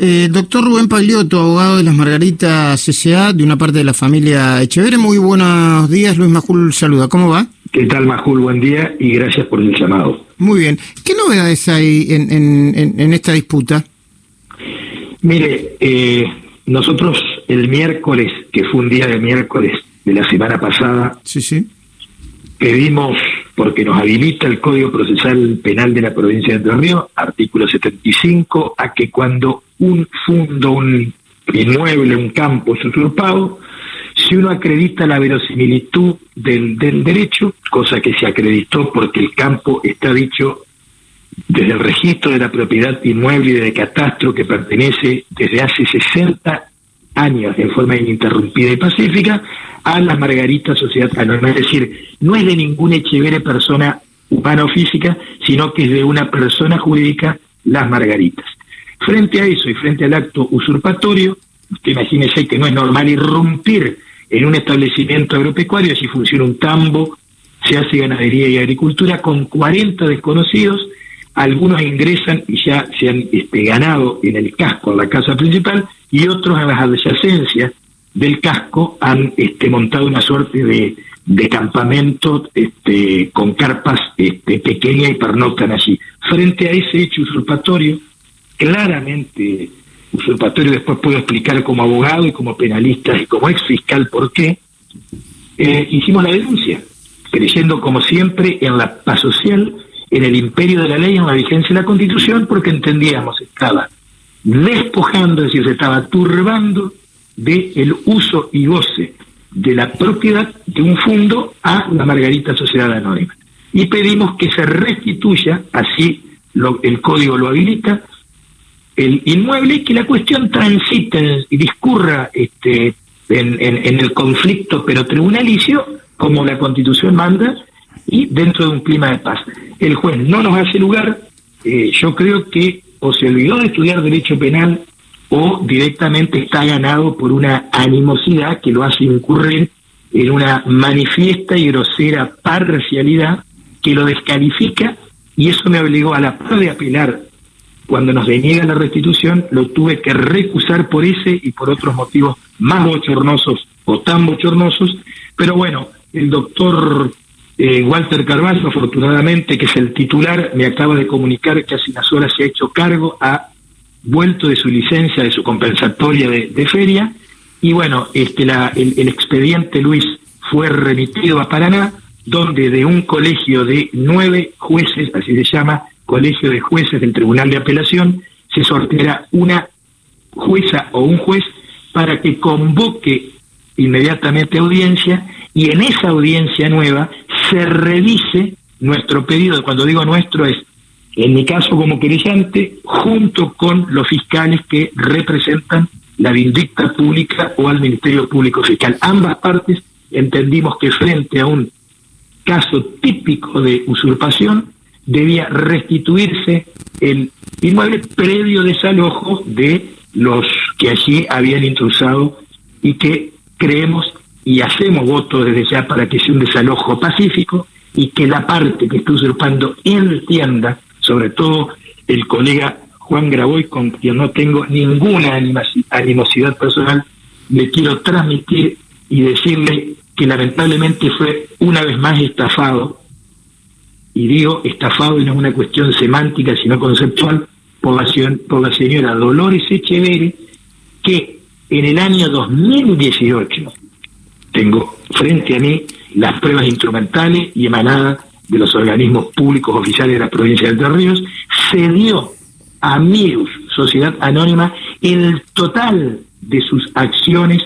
Eh, doctor Rubén Pagliotto, abogado de las Margaritas CCA, de una parte de la familia Echeverre. Muy buenos días, Luis Majul saluda. ¿Cómo va? ¿Qué tal, Majul? Buen día y gracias por el llamado. Muy bien. ¿Qué novedades hay en, esta disputa? Mire, eh, nosotros el miércoles, que fue un día de miércoles de la semana pasada, sí, sí. pedimos, porque nos habilita el Código Procesal Penal de la provincia de Entre Ríos, artículo 75, a que cuando un fundo, un inmueble, un campo es usurpado, si uno acredita la verosimilitud del, del derecho, cosa que se acreditó porque el campo está dicho desde el registro de la propiedad inmueble y de catastro que pertenece desde hace 60 años en forma ininterrumpida y pacífica a la Margarita Sociedad Anónima. Es decir, no es de ninguna Echevere persona humana o física, sino que es de una persona jurídica, las Margaritas. Frente a eso y frente al acto usurpatorio, usted imagínese que no es normal irrumpir en un establecimiento agropecuario, si funciona un tambo, se hace ganadería y agricultura, con 40 desconocidos, algunos ingresan y ya se han este, ganado en el casco, en la casa principal, y otros en las adyacencias del casco han este, montado una suerte de, campamento este, con carpas este, pequeñas y pernoctan allí. Frente a ese hecho usurpatorio, claramente usurpatorio, después puedo explicar como abogado y como penalista y como ex fiscal por qué, eh, hicimos la denuncia, creyendo como siempre en la paz social, en el imperio de la ley, en la vigencia de la constitución, porque entendíamos estaba despojando, es decir, se estaba turbando del el uso y goce de la propiedad de un fondo a la Margarita Sociedad Anónima. Y pedimos que se restituya, así el código lo habilita, el inmueble y que la cuestión transite y discurra este, en, en, el conflicto, pero tribunalicio, como la Constitución manda, y dentro de un clima de paz. El juez no nos hace lugar, eh, yo creo que o se olvidó de estudiar derecho penal o directamente está ganado por una animosidad que lo hace incurrir en una manifiesta y grosera parcialidad que lo descalifica y eso me obligó a la par de apelar cuando nos deniega la restitución, lo tuve que recusar por ese y por otros motivos más bochornosos o tan bochornosos. Pero bueno, el doctor eh, Walter Carvalho, afortunadamente, que es el titular, me acaba de comunicar que hace unas horas se ha hecho cargo, ha vuelto de su licencia, de su compensatoria de, feria, y bueno, este, la, el, el expediente Luis fue remitido a Paraná, donde de un colegio de nueve jueces, así se llama, Colegio de Jueces del Tribunal de Apelación, se sorteará una jueza o un juez para que convoque inmediatamente audiencia y en esa audiencia nueva se revise nuestro pedido, cuando digo nuestro es, en mi caso como querellante, junto con los fiscales que representan la vindicta pública o al Ministerio Público Fiscal. Ambas partes entendimos que frente a un caso típico de usurpación, debía restituirse el inmueble previo desalojo de los que allí habían intrusado y que creemos y hacemos voto desde ya para que sea un desalojo pacífico y que la parte que está usurpando entienda, sobre todo el colega Juan Graboy, con quien no tengo ninguna animosidad personal, le quiero transmitir y decirle que lamentablemente fue una vez más estafado. Y digo estafado y no es una cuestión semántica, sino conceptual, por la, por la señora Dolores Echeverri, que en el año 2018, tengo frente a mí las pruebas instrumentales y emanadas de los organismos públicos oficiales de la provincia de Entre Ríos, cedió a Mirus, Sociedad Anónima, el total de sus acciones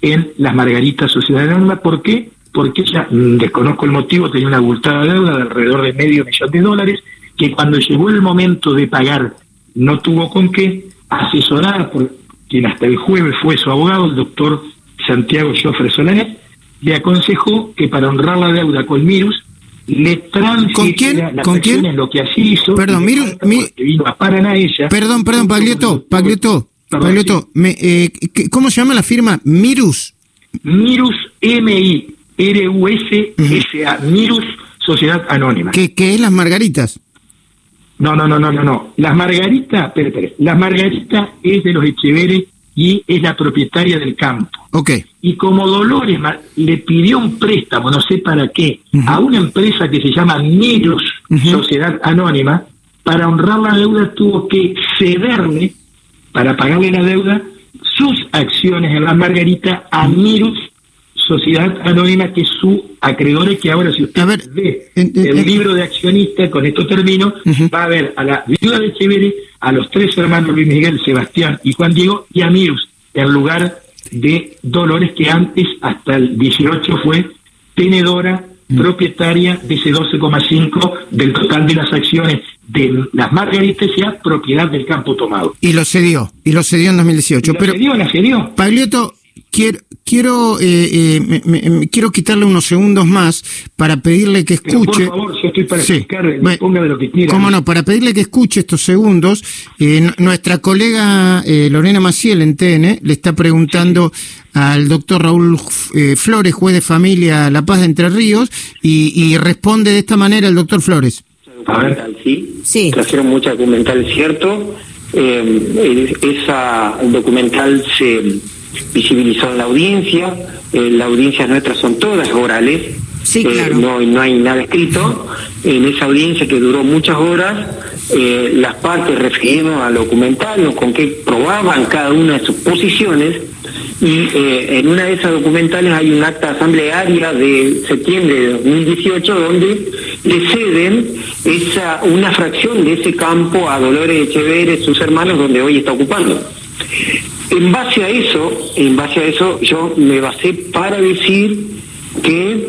en las Margaritas Sociedad Anónima. ¿Por qué? porque ella, mm, desconozco el motivo, tenía una abultada deuda de alrededor de medio millón de dólares, que cuando llegó el momento de pagar no tuvo con qué, asesorada por quien hasta el jueves fue su abogado, el doctor Santiago Joffre Solanet, le aconsejó que para honrar la deuda con Mirus, le transfiriera las ¿Con quién? lo que así hizo. Perdón, Mirus, vino a Paraná ella. Perdón, perdón, Paglieto, Paglieto, Paglieto, me, eh, ¿cómo se llama la firma? Mirus. Mirus MI, RUS SA, Mirus Sociedad Anónima. ¿Qué, es las margaritas? No, no, no, no, no, no. Las Margaritas, espere, espere. Las Margaritas es de los Echeveres y es la propietaria del campo. Ok. Y como Dolores le pidió un préstamo, no sé para qué, a una empresa que se llama Mirus Ujú. Sociedad Anónima, para honrar la deuda tuvo que cederle, para pagarle la deuda, sus acciones en la Margarita a Mirus Sociedad Anónima, que es su acreedor, que ahora si usted ver, ve en- en- el en- libro de accionista, con esto termino, Ujú. va a ver a la viuda de Echeverri, a los tres hermanos Luis Miguel, Sebastián y Juan Diego, y a Mirus, en lugar de Dolores, que antes, hasta el 18, fue tenedora propietaria de ese 12,5 del total de las acciones de las Margaritas, sea propiedad del campo tomado. Y lo cedió, y lo cedió en 2018. ¿La Pero, cedió, la cedió? Pagliotto, quiero, quiero, eh, eh, me- me- me- quiero quitarle unos segundos más para pedirle que Pero, escuche. por favor, yo estoy para Sí. explicar, ponga de lo que quiera. Cómo no, para pedirle que escuche estos segundos, eh, nuestra colega eh, Lorena Maciel en TN le está preguntando al doctor Raúl eh, Flores, juez de familia La Paz de Entre Ríos, y, y responde de esta manera el doctor Flores. A ver. sí. Sí. Trajeron mucha documental, cierto. Eh, esa documental se visibilizó en la audiencia. Eh, las audiencias nuestras son todas orales. Sí, Eh, claro. no, no hay nada escrito. En esa audiencia que duró muchas horas, eh, las partes refirieron al documental, con qué probaban cada una de sus posiciones. Y eh, en una de esas documentales hay un acta asamblearia de septiembre de 2018 donde le ceden esa una fracción de ese campo a Dolores Echeverre, sus hermanos, donde hoy está ocupando. En base a eso, en base a eso, yo me basé para decir que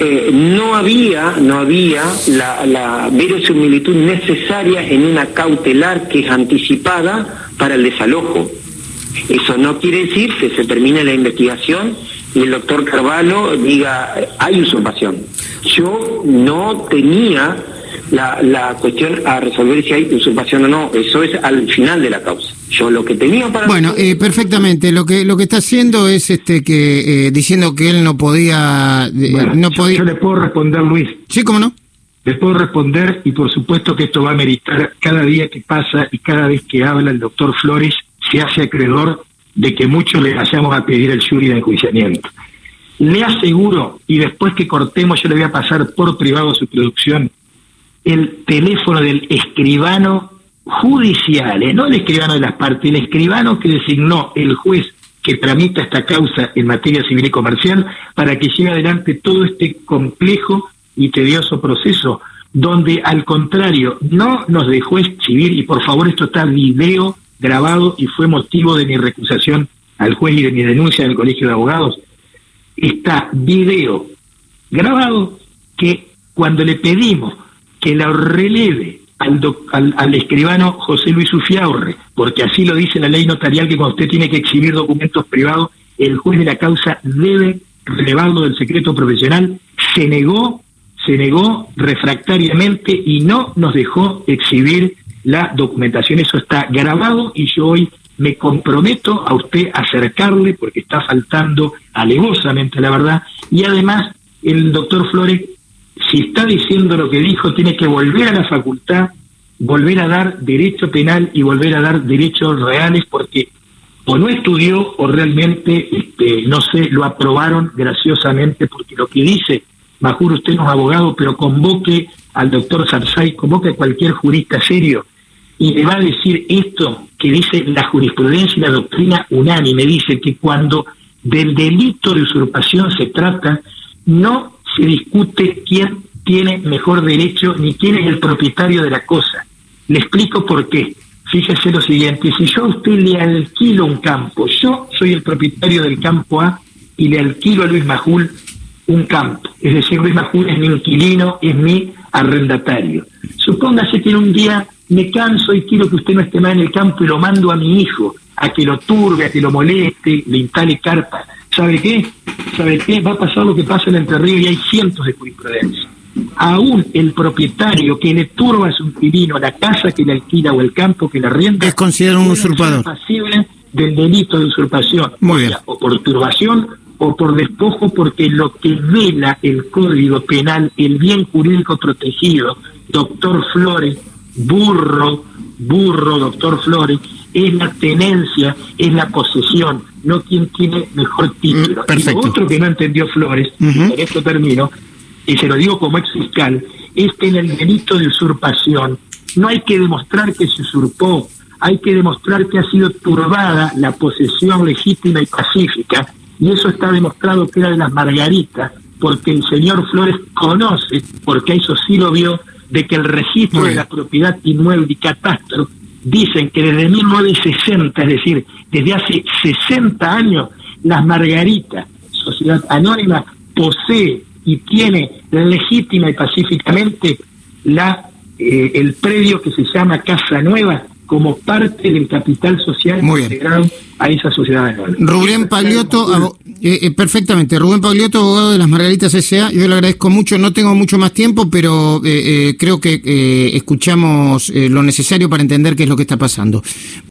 eh, no había, no había la, la verosimilitud necesaria en una cautelar que es anticipada para el desalojo. Eso no quiere decir que se termine la investigación y el doctor Carvalho diga hay usurpación. Yo no tenía la, la cuestión a resolver si hay usurpación o no. Eso es al final de la causa. Yo lo que tenía para Bueno, eh, perfectamente. Lo que lo que está haciendo es este que eh, diciendo que él no podía, eh, Bueno, no yo- podía. yo le puedo responder, Luis. Sí, cómo no. Le puedo responder y por supuesto que esto va a meritar cada día que pasa y cada vez que habla el doctor Flores se hace acreedor de que muchos le vayamos a pedir el jury de enjuiciamiento. Le aseguro, y después que cortemos yo le voy a pasar por privado su producción, el teléfono del escribano judicial, ¿eh? no el escribano de las partes, el escribano que designó el juez que tramita esta causa en materia civil y comercial para que lleve adelante todo este complejo y tedioso proceso, donde al contrario no nos dejó exhibir, y por favor esto está video grabado y fue motivo de mi recusación al juez y de mi denuncia en Colegio de Abogados, está video grabado que cuando le pedimos que la releve al, doc- al, al escribano José Luis Ufiaurre, porque así lo dice la ley notarial que cuando usted tiene que exhibir documentos privados, el juez de la causa debe relevarlo del secreto profesional, se negó, se negó refractariamente y no nos dejó exhibir la documentación. Eso está grabado y yo hoy me comprometo a usted a acercarle porque está faltando alevosamente la verdad y además el doctor Flores si está diciendo lo que dijo, tiene que volver a la facultad, volver a dar derecho penal y volver a dar derechos reales, porque o no estudió o realmente, este, no sé, lo aprobaron graciosamente, porque lo que dice, Majuro, usted no es abogado, pero convoque al doctor Sarsay, convoque a cualquier jurista serio y le va a decir esto que dice la jurisprudencia y la doctrina unánime, dice que cuando del delito de usurpación se trata, no se discute quién tiene mejor derecho ni quién es el propietario de la cosa. Le explico por qué. Fíjese lo siguiente, si yo a usted le alquilo un campo, yo soy el propietario del campo A y le alquilo a Luis Majul un campo, es decir, Luis Majul es mi inquilino, es mi arrendatario. Supóngase que un día me canso y quiero que usted no esté más en el campo y lo mando a mi hijo, a que lo turbe, a que lo moleste, le instale carpa. ¿Sabe qué? ¿Sabe qué? Va a pasar lo que pasa en Entre Ríos y hay cientos de jurisprudencias. Aún el propietario que le turba a su inquilino la casa que le alquila o el campo que le arrienda Es considerado un usurpador. pasible del delito de usurpación. Muy O bien. sea, o por turbación o por despojo, porque lo que vela el Código Penal, el bien jurídico protegido, doctor Flores, burro, burro, doctor Flores, es la tenencia, es la posesión, no quien tiene mejor título. Mm, perfecto. Y otro que no entendió Flores, y Ujú. con esto termino, y se lo digo como ex fiscal, es que en el delito de usurpación no hay que demostrar que se usurpó, hay que demostrar que ha sido turbada la posesión legítima y pacífica, y eso está demostrado que era de las margaritas, porque el señor Flores conoce, porque eso sí lo vio, de que el registro de la propiedad inmueble y catastro dicen que desde 1960, es decir, desde hace 60 años, las Margaritas, sociedad anónima, posee y tiene legítima y pacíficamente eh, el predio que se llama Casa Nueva como parte del capital social Muy bien. integrado a esa sociedad anónima. Rubén Pagliotto, eh, eh, perfectamente. Rubén Pagliotto, abogado de las Margaritas S.A. Yo le agradezco mucho. No tengo mucho más tiempo, pero eh, eh, creo que eh, escuchamos eh, lo necesario para entender qué es lo que está pasando.